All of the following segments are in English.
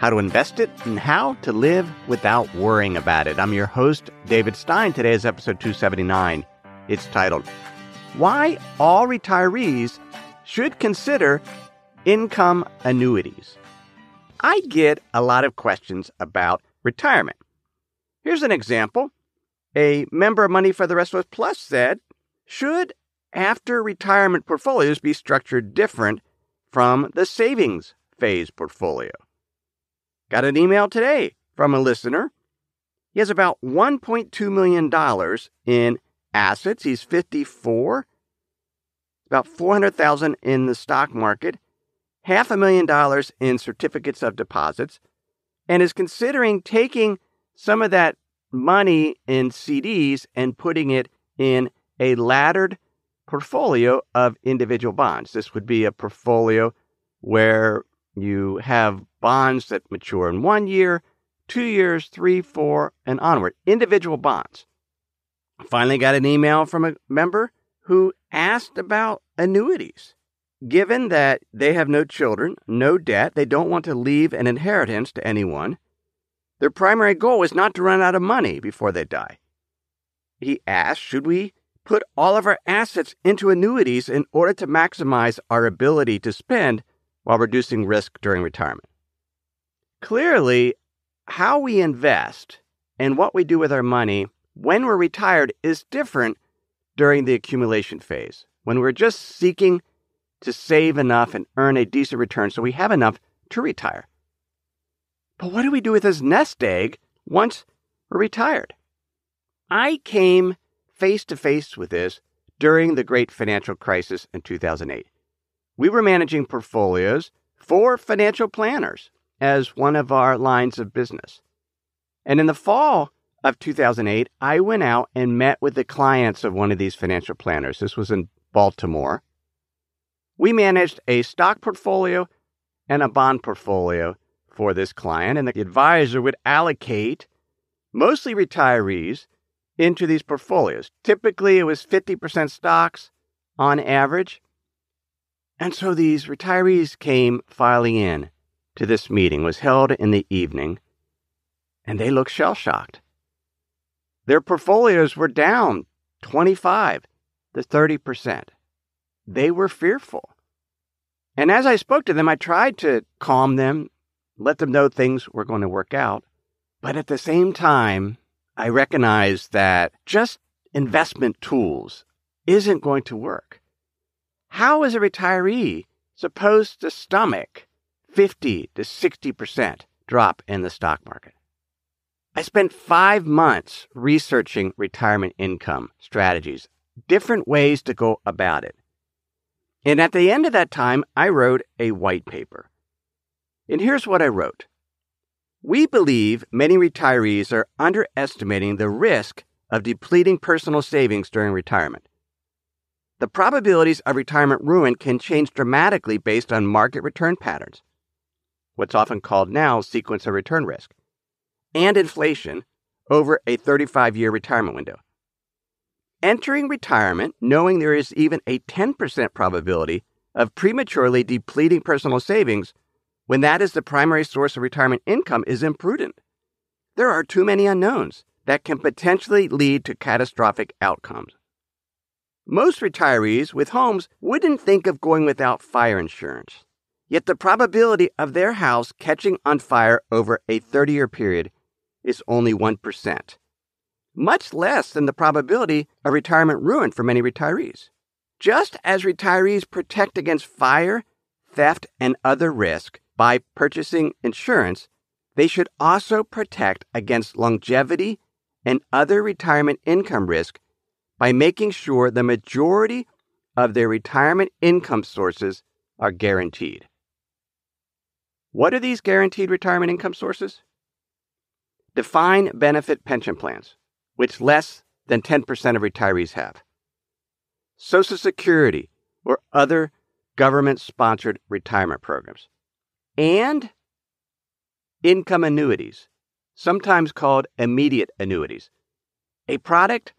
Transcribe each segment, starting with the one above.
how to invest it, and how to live without worrying about it. I'm your host, David Stein. Today is episode 279. It's titled, Why All Retirees Should Consider Income Annuities. I get a lot of questions about retirement. Here's an example. A member of Money for the Rest of Us Plus said, Should after retirement portfolios be structured different from the savings phase portfolio? Got an email today from a listener. He has about $1.2 million in assets. He's 54, about 400,000 in the stock market, half a million dollars in certificates of deposits, and is considering taking some of that money in CDs and putting it in a laddered portfolio of individual bonds. This would be a portfolio where you have bonds that mature in one year, two years, three, four, and onward. Individual bonds. Finally, got an email from a member who asked about annuities. Given that they have no children, no debt, they don't want to leave an inheritance to anyone, their primary goal is not to run out of money before they die. He asked, should we put all of our assets into annuities in order to maximize our ability to spend while reducing risk during retirement? Clearly, how we invest and what we do with our money when we're retired is different during the accumulation phase, when we're just seeking to save enough and earn a decent return so we have enough to retire. But what do we do with this nest egg once we're retired? I came face to face with this during the great financial crisis in 2008. We were managing portfolios for financial planners as one of our lines of business. And in the fall of 2008, I went out and met with the clients of one of these financial planners. This was in Baltimore. We managed a stock portfolio and a bond portfolio for this client, and the advisor would allocate mostly retirees into these portfolios. Typically, it was 50% stocks on average. And so these retirees came filing in to this meeting, was held in the evening, and they looked shell shocked. Their portfolios were down 25 to 30%. They were fearful. And as I spoke to them, I tried to calm them, let them know things were going to work out. But at the same time, I recognized that just investment tools isn't going to work. How is a retiree supposed to stomach 50 to 60% drop in the stock market? I spent five months researching retirement income strategies, different ways to go about it. And at the end of that time, I wrote a white paper. And here's what I wrote We believe many retirees are underestimating the risk of depleting personal savings during retirement. The probabilities of retirement ruin can change dramatically based on market return patterns, what's often called now sequence of return risk and inflation over a 35 year retirement window. Entering retirement knowing there is even a 10% probability of prematurely depleting personal savings when that is the primary source of retirement income is imprudent. There are too many unknowns that can potentially lead to catastrophic outcomes. Most retirees with homes wouldn't think of going without fire insurance. Yet the probability of their house catching on fire over a 30 year period is only 1%, much less than the probability of retirement ruin for many retirees. Just as retirees protect against fire, theft, and other risk by purchasing insurance, they should also protect against longevity and other retirement income risk by making sure the majority of their retirement income sources are guaranteed. What are these guaranteed retirement income sources? Defined benefit pension plans, which less than 10% of retirees have. Social Security or other government sponsored retirement programs. And income annuities, sometimes called immediate annuities, a product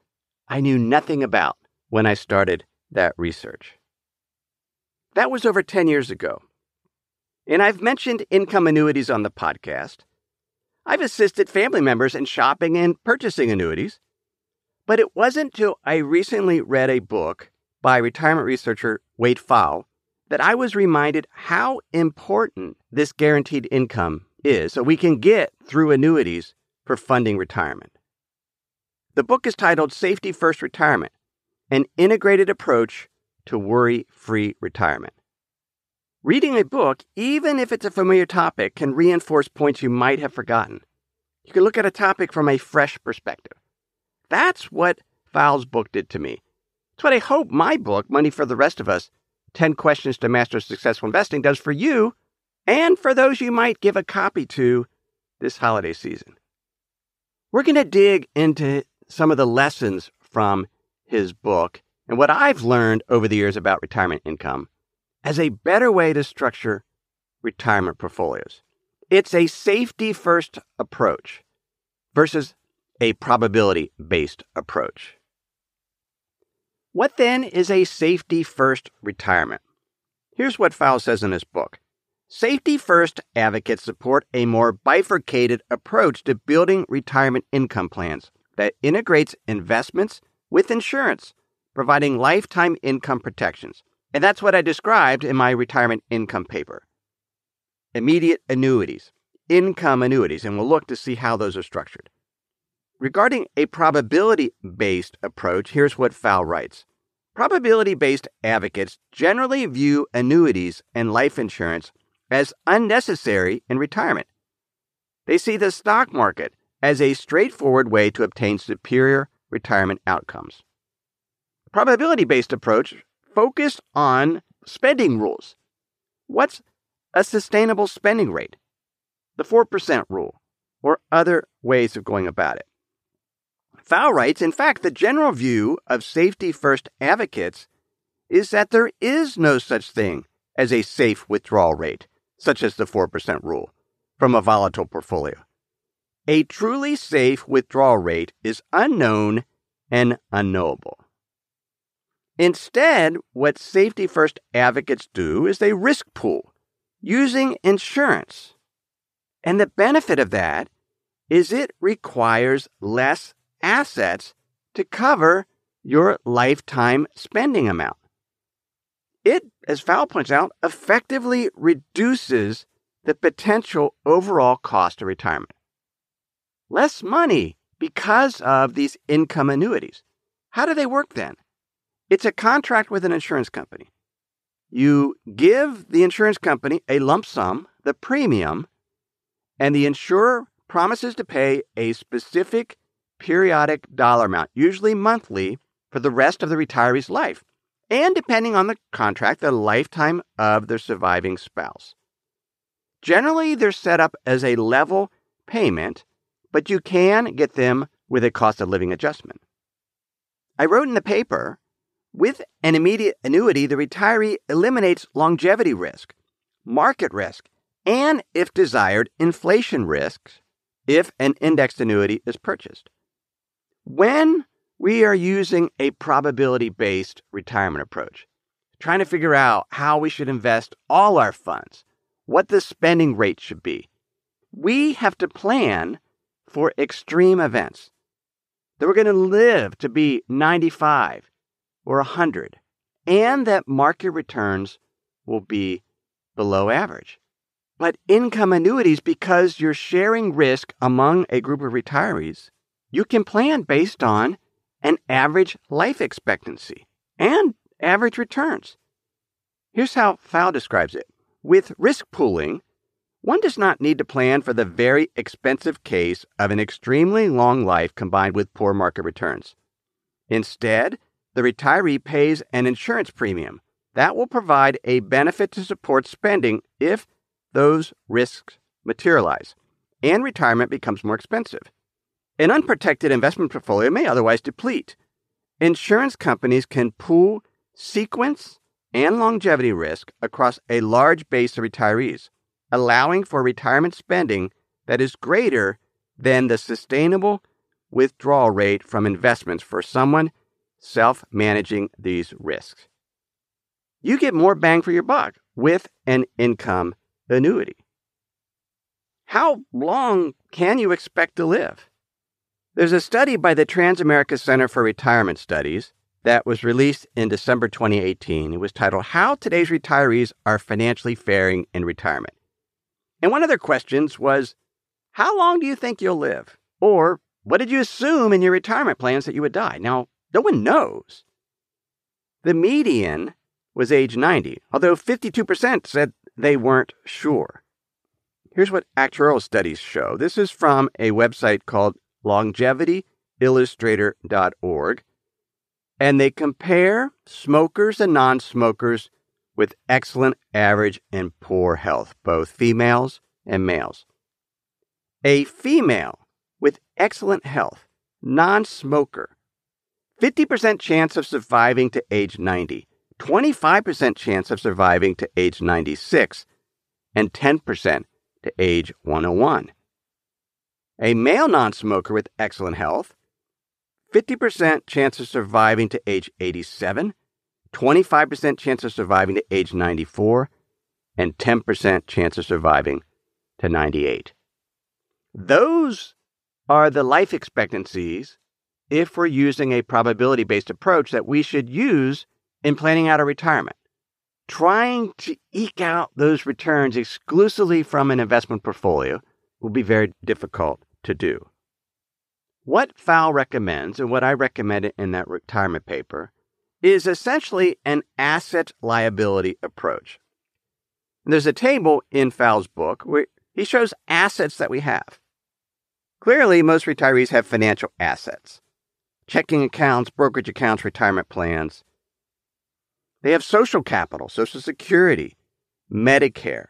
I knew nothing about when I started that research. That was over 10 years ago. And I've mentioned income annuities on the podcast. I've assisted family members in shopping and purchasing annuities. But it wasn't until I recently read a book by retirement researcher Wade Pfau that I was reminded how important this guaranteed income is so we can get through annuities for funding retirement. The book is titled Safety First Retirement An Integrated Approach to Worry Free Retirement. Reading a book, even if it's a familiar topic, can reinforce points you might have forgotten. You can look at a topic from a fresh perspective. That's what Pfau's book did to me. It's what I hope my book, Money for the Rest of Us 10 Questions to Master Successful Investing, does for you and for those you might give a copy to this holiday season. We're going to dig into some of the lessons from his book and what I've learned over the years about retirement income as a better way to structure retirement portfolios. It's a safety first approach versus a probability based approach. What then is a safety first retirement? Here's what Pfau says in his book. Safety first advocates support a more bifurcated approach to building retirement income plans that integrates investments with insurance, providing lifetime income protections. And that's what I described in my retirement income paper. Immediate annuities, income annuities, and we'll look to see how those are structured. Regarding a probability based approach, here's what Pfau writes Probability based advocates generally view annuities and life insurance as unnecessary in retirement. They see the stock market as a straightforward way to obtain superior retirement outcomes. Probability based approach focused on spending rules. What's a sustainable spending rate? The 4% rule, or other ways of going about it. Pfau writes In fact, the general view of safety first advocates is that there is no such thing as a safe withdrawal rate, such as the 4% rule, from a volatile portfolio. A truly safe withdrawal rate is unknown and unknowable. Instead, what safety first advocates do is they risk pool using insurance. And the benefit of that is it requires less assets to cover your lifetime spending amount. It, as Pfau points out, effectively reduces the potential overall cost of retirement less money because of these income annuities. How do they work then? It's a contract with an insurance company. You give the insurance company a lump sum, the premium, and the insurer promises to pay a specific periodic dollar amount, usually monthly, for the rest of the retiree's life, and depending on the contract, the lifetime of their surviving spouse. Generally, they're set up as a level payment but you can get them with a cost of living adjustment. I wrote in the paper with an immediate annuity, the retiree eliminates longevity risk, market risk, and, if desired, inflation risks if an indexed annuity is purchased. When we are using a probability based retirement approach, trying to figure out how we should invest all our funds, what the spending rate should be, we have to plan for extreme events. That we're going to live to be 95 or 100, and that market returns will be below average. But income annuities, because you're sharing risk among a group of retirees, you can plan based on an average life expectancy and average returns. Here's how Pfau describes it. With risk pooling, one does not need to plan for the very expensive case of an extremely long life combined with poor market returns. Instead, the retiree pays an insurance premium that will provide a benefit to support spending if those risks materialize and retirement becomes more expensive. An unprotected investment portfolio may otherwise deplete. Insurance companies can pool sequence and longevity risk across a large base of retirees, allowing for retirement spending that is greater than the sustainable withdrawal rate from investments for someone self managing these risks. You get more bang for your buck with an income annuity. How long can you expect to live? There's a study by the Transamerica Center for Retirement Studies that was released in December 2018. It was titled How Today's Retirees Are Financially Faring in Retirement. And one of their questions was How long do you think you'll live? Or what did you assume in your retirement plans that you would die? Now, no one knows. The median was age 90, although 52% said they weren't sure. Here's what actuarial studies show. This is from a website called longevityillustrator.org. And they compare smokers and non smokers with excellent, average, and poor health, both females and males. A female with excellent health, non smoker, 50% chance of surviving to age 90, 25% chance of surviving to age 96, and 10% to age 101. A male non smoker with excellent health, 50% chance of surviving to age 87, 25% chance of surviving to age 94, and 10% chance of surviving to 98. Those are the life expectancies if we're using a probability based approach that we should use in planning out a retirement. Trying to eke out those returns exclusively from an investment portfolio will be very difficult to do. What Pfau recommends, and what I recommended in that retirement paper, is essentially an asset liability approach. And there's a table in Pfau's book where he shows assets that we have. Clearly, most retirees have financial assets checking accounts, brokerage accounts, retirement plans. They have social capital, Social Security, Medicare,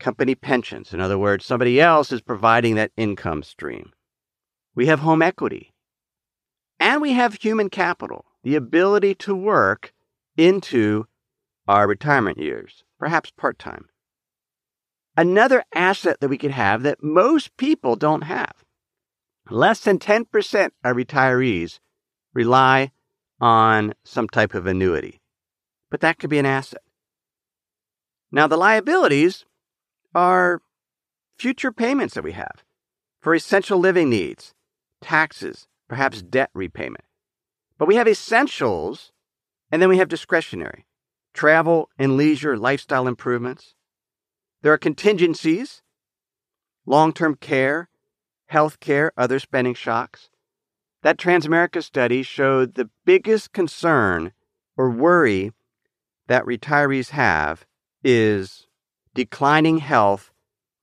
company pensions. In other words, somebody else is providing that income stream. We have home equity. And we have human capital, the ability to work into our retirement years, perhaps part time. Another asset that we could have that most people don't have. Less than 10% of retirees rely on some type of annuity, but that could be an asset. Now, the liabilities are future payments that we have for essential living needs, taxes, perhaps debt repayment. But we have essentials, and then we have discretionary travel and leisure, lifestyle improvements. There are contingencies, long term care, health care, other spending shocks. That Transamerica study showed the biggest concern or worry that retirees have is declining health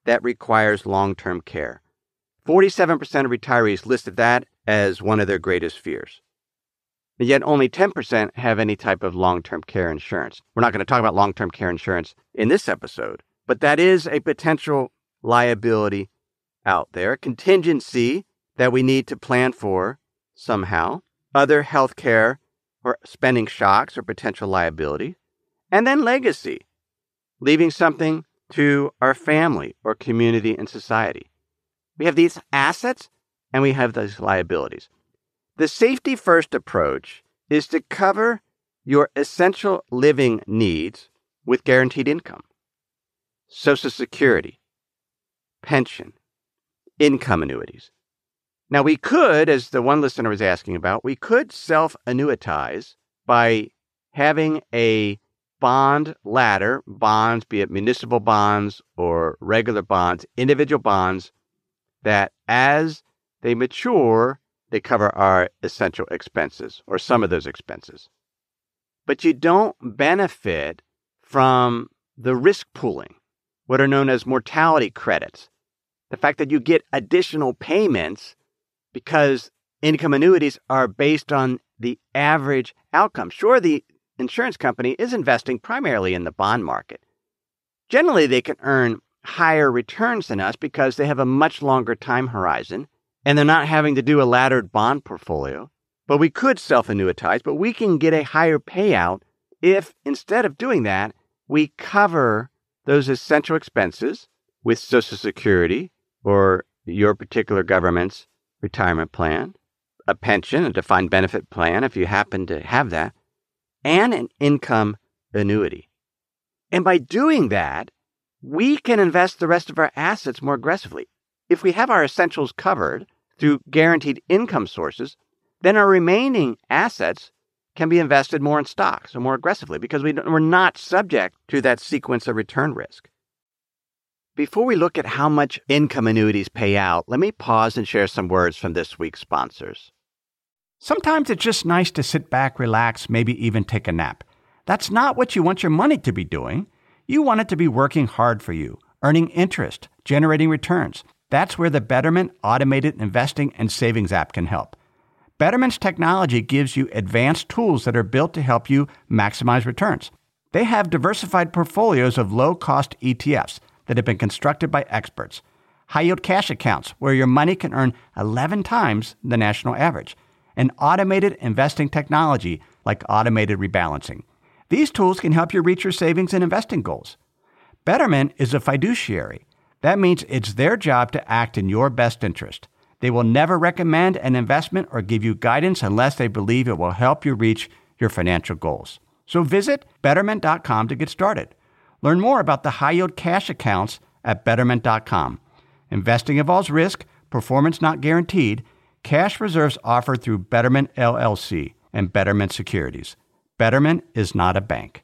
that requires long term care. 47% of retirees listed that as one of their greatest fears. And yet only 10% have any type of long term care insurance. We're not going to talk about long term care insurance in this episode, but that is a potential liability out there, contingency that we need to plan for somehow, other healthcare or spending shocks or potential liability, and then legacy, leaving something to our family or community and society. We have these assets and we have those liabilities. The safety first approach is to cover your essential living needs with guaranteed income, Social Security, pension, income annuities. Now, we could, as the one listener was asking about, we could self annuitize by having a bond ladder, bonds, be it municipal bonds or regular bonds, individual bonds that as they mature, they cover our essential expenses or some of those expenses. But you don't benefit from the risk pooling, what are known as mortality credits. The fact that you get additional payments because income annuities are based on the average outcome. Sure, the insurance company is investing primarily in the bond market. Generally, they can earn higher returns than us because they have a much longer time horizon and they're not having to do a laddered bond portfolio. But we could self annuitize, but we can get a higher payout if instead of doing that, we cover those essential expenses with Social Security or your particular government's retirement plan, a pension, a defined benefit plan if you happen to have that, and an income annuity. And by doing that, we can invest the rest of our assets more aggressively. If we have our essentials covered through guaranteed income sources, then our remaining assets can be invested more in stocks or more aggressively because we, we're not subject to that sequence of return risk. Before we look at how much income annuities pay out, let me pause and share some words from this week's sponsors. Sometimes it's just nice to sit back, relax, maybe even take a nap. That's not what you want your money to be doing. You want it to be working hard for you, earning interest, generating returns. That's where the Betterment Automated Investing and Savings app can help. Betterment's technology gives you advanced tools that are built to help you maximize returns. They have diversified portfolios of low cost ETFs that have been constructed by experts, high yield cash accounts where your money can earn 11 times the national average, and automated investing technology like automated rebalancing. These tools can help you reach your savings and investing goals. Betterment is a fiduciary. That means it's their job to act in your best interest. They will never recommend an investment or give you guidance unless they believe it will help you reach your financial goals. So visit betterment.com to get started. Learn more about the high yield cash accounts at betterment.com. Investing involves risk, performance not guaranteed, cash reserves offered through Betterment LLC and Betterment Securities. Betterment is not a bank.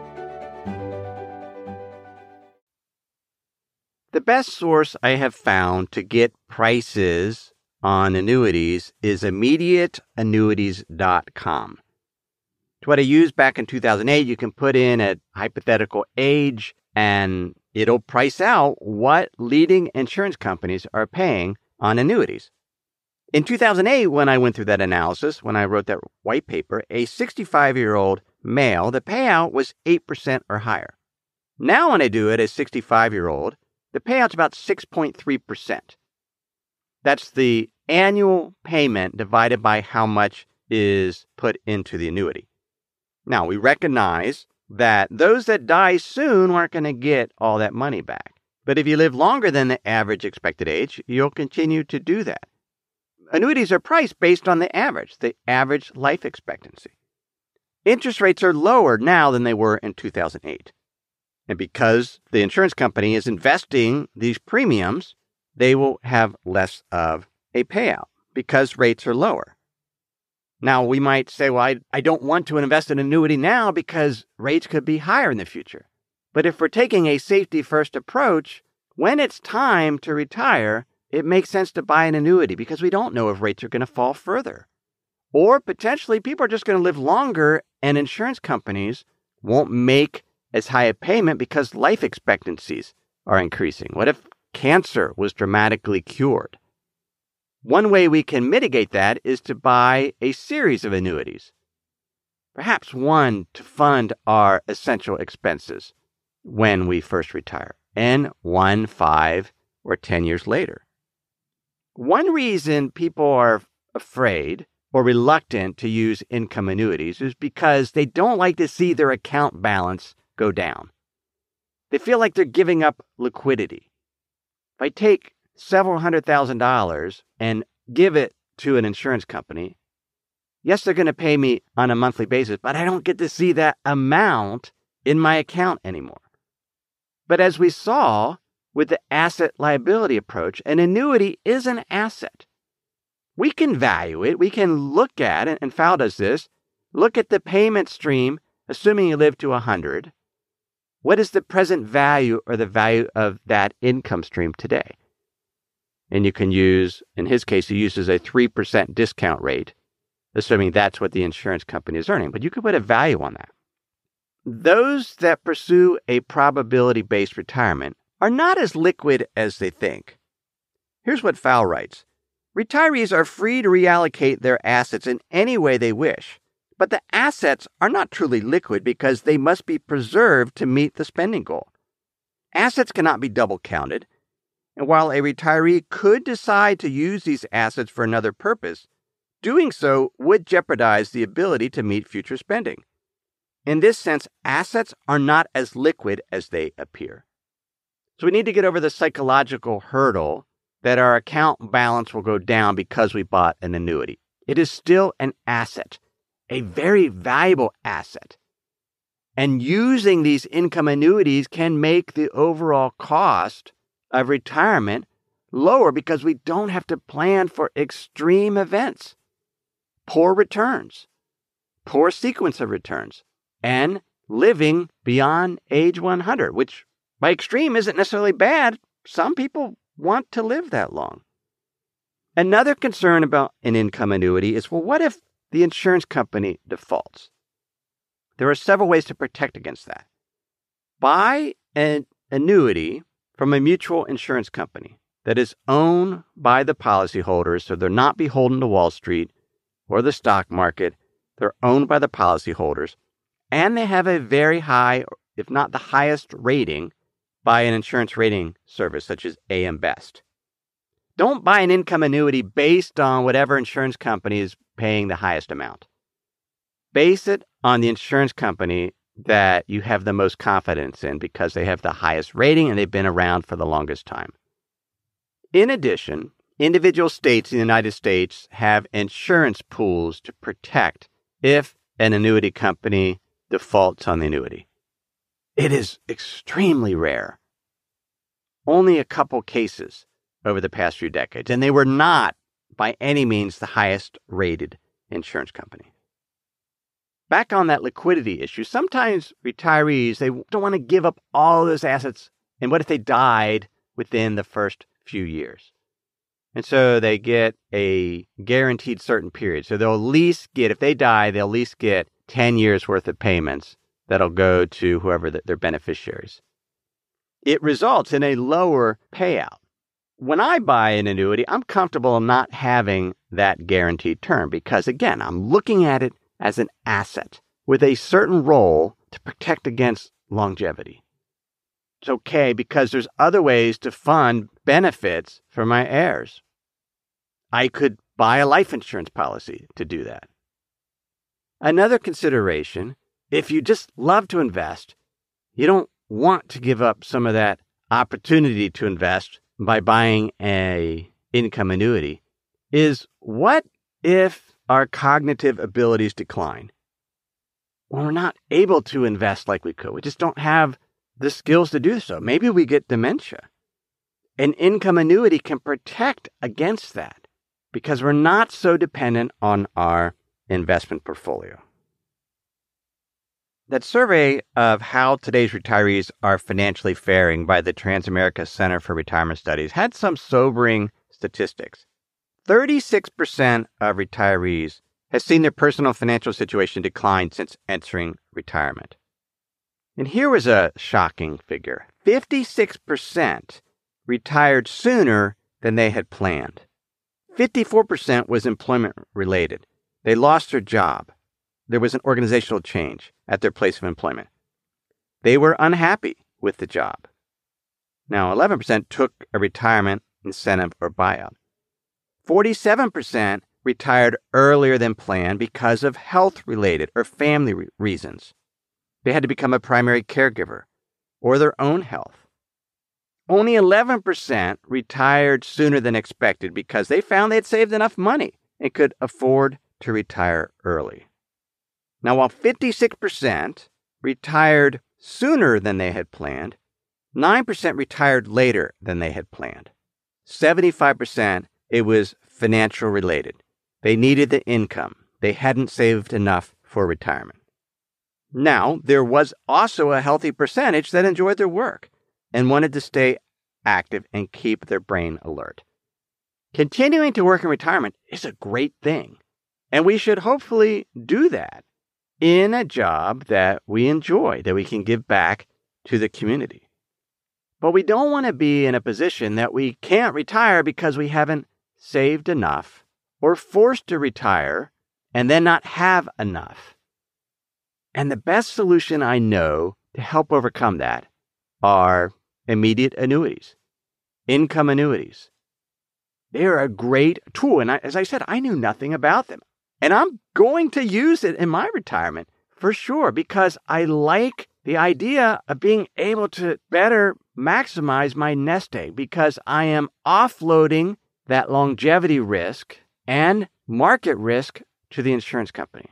The best source I have found to get prices on annuities is immediateannuities.com. To what I used back in 2008, you can put in a hypothetical age and it'll price out what leading insurance companies are paying on annuities. In 2008, when I went through that analysis, when I wrote that white paper, a 65 year old male, the payout was 8% or higher. Now, when I do it as 65 year old, the payout's about 6.3%. That's the annual payment divided by how much is put into the annuity. Now, we recognize that those that die soon aren't going to get all that money back. But if you live longer than the average expected age, you'll continue to do that. Annuities are priced based on the average, the average life expectancy. Interest rates are lower now than they were in 2008. And because the insurance company is investing these premiums, they will have less of a payout because rates are lower. Now, we might say, well, I, I don't want to invest in annuity now because rates could be higher in the future. But if we're taking a safety first approach, when it's time to retire, it makes sense to buy an annuity because we don't know if rates are going to fall further. Or potentially people are just going to live longer and insurance companies won't make as high a payment because life expectancies are increasing. What if cancer was dramatically cured? One way we can mitigate that is to buy a series of annuities. Perhaps one to fund our essential expenses when we first retire, and one five or 10 years later. One reason people are afraid or reluctant to use income annuities is because they don't like to see their account balance go down. They feel like they're giving up liquidity. If I take several hundred thousand dollars and give it to an insurance company, yes, they're going to pay me on a monthly basis, but I don't get to see that amount in my account anymore. But as we saw with the asset liability approach, an annuity is an asset. we can value it. We can look at it, and Pfau does this. Look at the payment stream, assuming you live to 100. What is the present value or the value of that income stream today? And you can use, in his case, he uses a 3% discount rate, assuming that's what the insurance company is earning. But you could put a value on that. Those that pursue a probability based retirement are not as liquid as they think. Here's what Pfau writes Retirees are free to reallocate their assets in any way they wish, but the assets are not truly liquid because they must be preserved to meet the spending goal. Assets cannot be double counted, and while a retiree could decide to use these assets for another purpose, doing so would jeopardize the ability to meet future spending. In this sense, assets are not as liquid as they appear. So we need to get over the psychological hurdle that our account balance will go down because we bought an annuity. It is still an asset, a very valuable asset. And using these income annuities can make the overall cost of retirement lower because we don't have to plan for extreme events, poor returns, poor sequence of returns, and living beyond age 100, which by extreme isn't necessarily bad. Some people want to live that long. Another concern about an income annuity is well, what if the insurance company defaults? There are several ways to protect against that. Buy an annuity from a mutual insurance company that is owned by the policyholders, so they're not beholden to Wall Street or the stock market. They're owned by the policyholders, and they have a very high, if not the highest rating by an insurance rating service such as AM Best. Don't buy an income annuity based on whatever insurance company is paying the highest amount. Base it on the insurance company that you have the most confidence in because they have the highest rating and they've been around for the longest time. In addition, individual states in the United States have insurance pools to protect if an annuity company defaults on the annuity. It is extremely rare. Only a couple cases over the past few decades, and they were not by any means the highest rated insurance company. Back on that liquidity issue, sometimes retirees they don't want to give up all those assets. And what if they died within the first few years? And so they get a guaranteed certain period. So they'll at least get, if they die, they'll at least get 10 years worth of payments that'll go to whoever the, their beneficiaries. It results in a lower payout. When I buy an annuity, I'm comfortable not having that guaranteed term because, again, I'm looking at it as an asset with a certain role to protect against longevity. It's okay because there's other ways to fund benefits for my heirs. I could buy a life insurance policy to do that. Another consideration if you just love to invest, you don't want to give up some of that opportunity to invest by buying a income annuity is what if our cognitive abilities decline? When we're not able to invest like we could. We just don't have the skills to do so. Maybe we get dementia. An income annuity can protect against that because we're not so dependent on our investment portfolio. That survey of how today's retirees are financially faring by the Transamerica Center for Retirement Studies had some sobering statistics. 36% of retirees has seen their personal financial situation decline since entering retirement. And here was a shocking figure 56% retired sooner than they had planned. 54% was employment related. They lost their job there was an organizational change at their place of employment. They were unhappy with the job. Now, 11% took a retirement incentive or buyout. 47% retired earlier than planned because of health related or family re- reasons. They had to become a primary caregiver or their own health. Only 11% retired sooner than expected because they found they had saved enough money and could afford to retire early. Now, while 56% retired sooner than they had planned, 9% retired later than they had planned. 75% it was financial related. They needed the income. They hadn't saved enough for retirement. Now, there was also a healthy percentage that enjoyed their work and wanted to stay active and keep their brain alert. Continuing to work in retirement is a great thing, and we should hopefully do that in a job that we enjoy, that we can give back to the community. But we don't want to be in a position that we can't retire because we haven't saved enough or forced to retire and then not have enough. And the best solution I know to help overcome that are immediate annuities, income annuities. They're a great tool. And I, as I said, I knew nothing about them. And I'm going to use it in my retirement for sure because I like the idea of being able to better maximize my nest egg because I am offloading that longevity risk and market risk to the insurance company.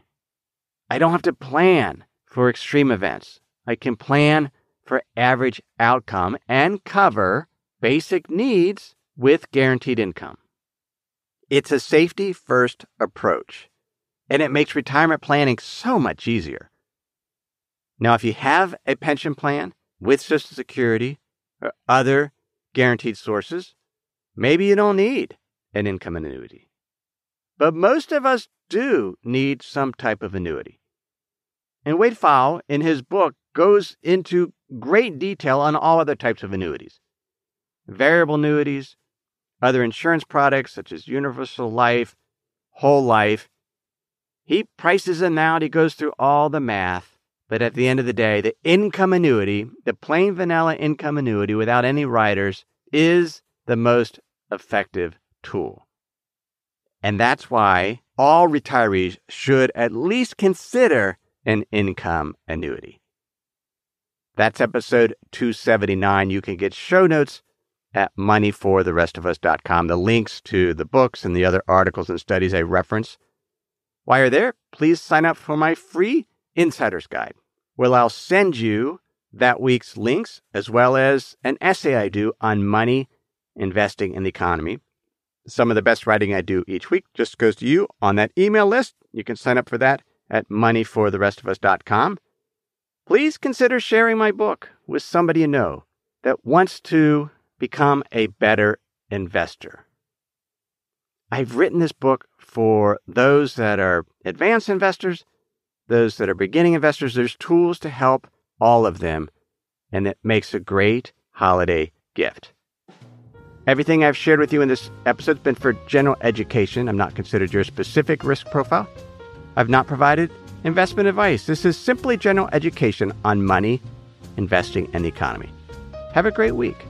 I don't have to plan for extreme events. I can plan for average outcome and cover basic needs with guaranteed income. It's a safety first approach, and it makes retirement planning so much easier. Now, if you have a pension plan with Social Security or other guaranteed sources, maybe you don't need an income annuity. But most of us do need some type of annuity. And Wade Pfau, in his book, goes into great detail on all other types of annuities variable annuities, other insurance products such as universal life, whole life. He prices them out, he goes through all the math. But at the end of the day, the income annuity, the plain vanilla income annuity without any riders, is the most effective tool. And that's why all retirees should at least consider an income annuity. That's episode 279. You can get show notes at moneyfortherestofus.com, the links to the books and the other articles and studies I reference. While you're there, please sign up for my free Insider's Guide, where I'll send you that week's links as well as an essay I do on money, investing, and the economy. Some of the best writing I do each week just goes to you on that email list. You can sign up for that at moneyfortherestofus.com. Please consider sharing my book with somebody you know that wants to become a better investor. I've written this book for those that are advanced investors, those that are beginning investors. There's tools to help all of them, and it makes a great holiday gift. Everything I've shared with you in this episode has been for general education. I'm not considered your specific risk profile. I've not provided investment advice. This is simply general education on money, investing, and the economy. Have a great week.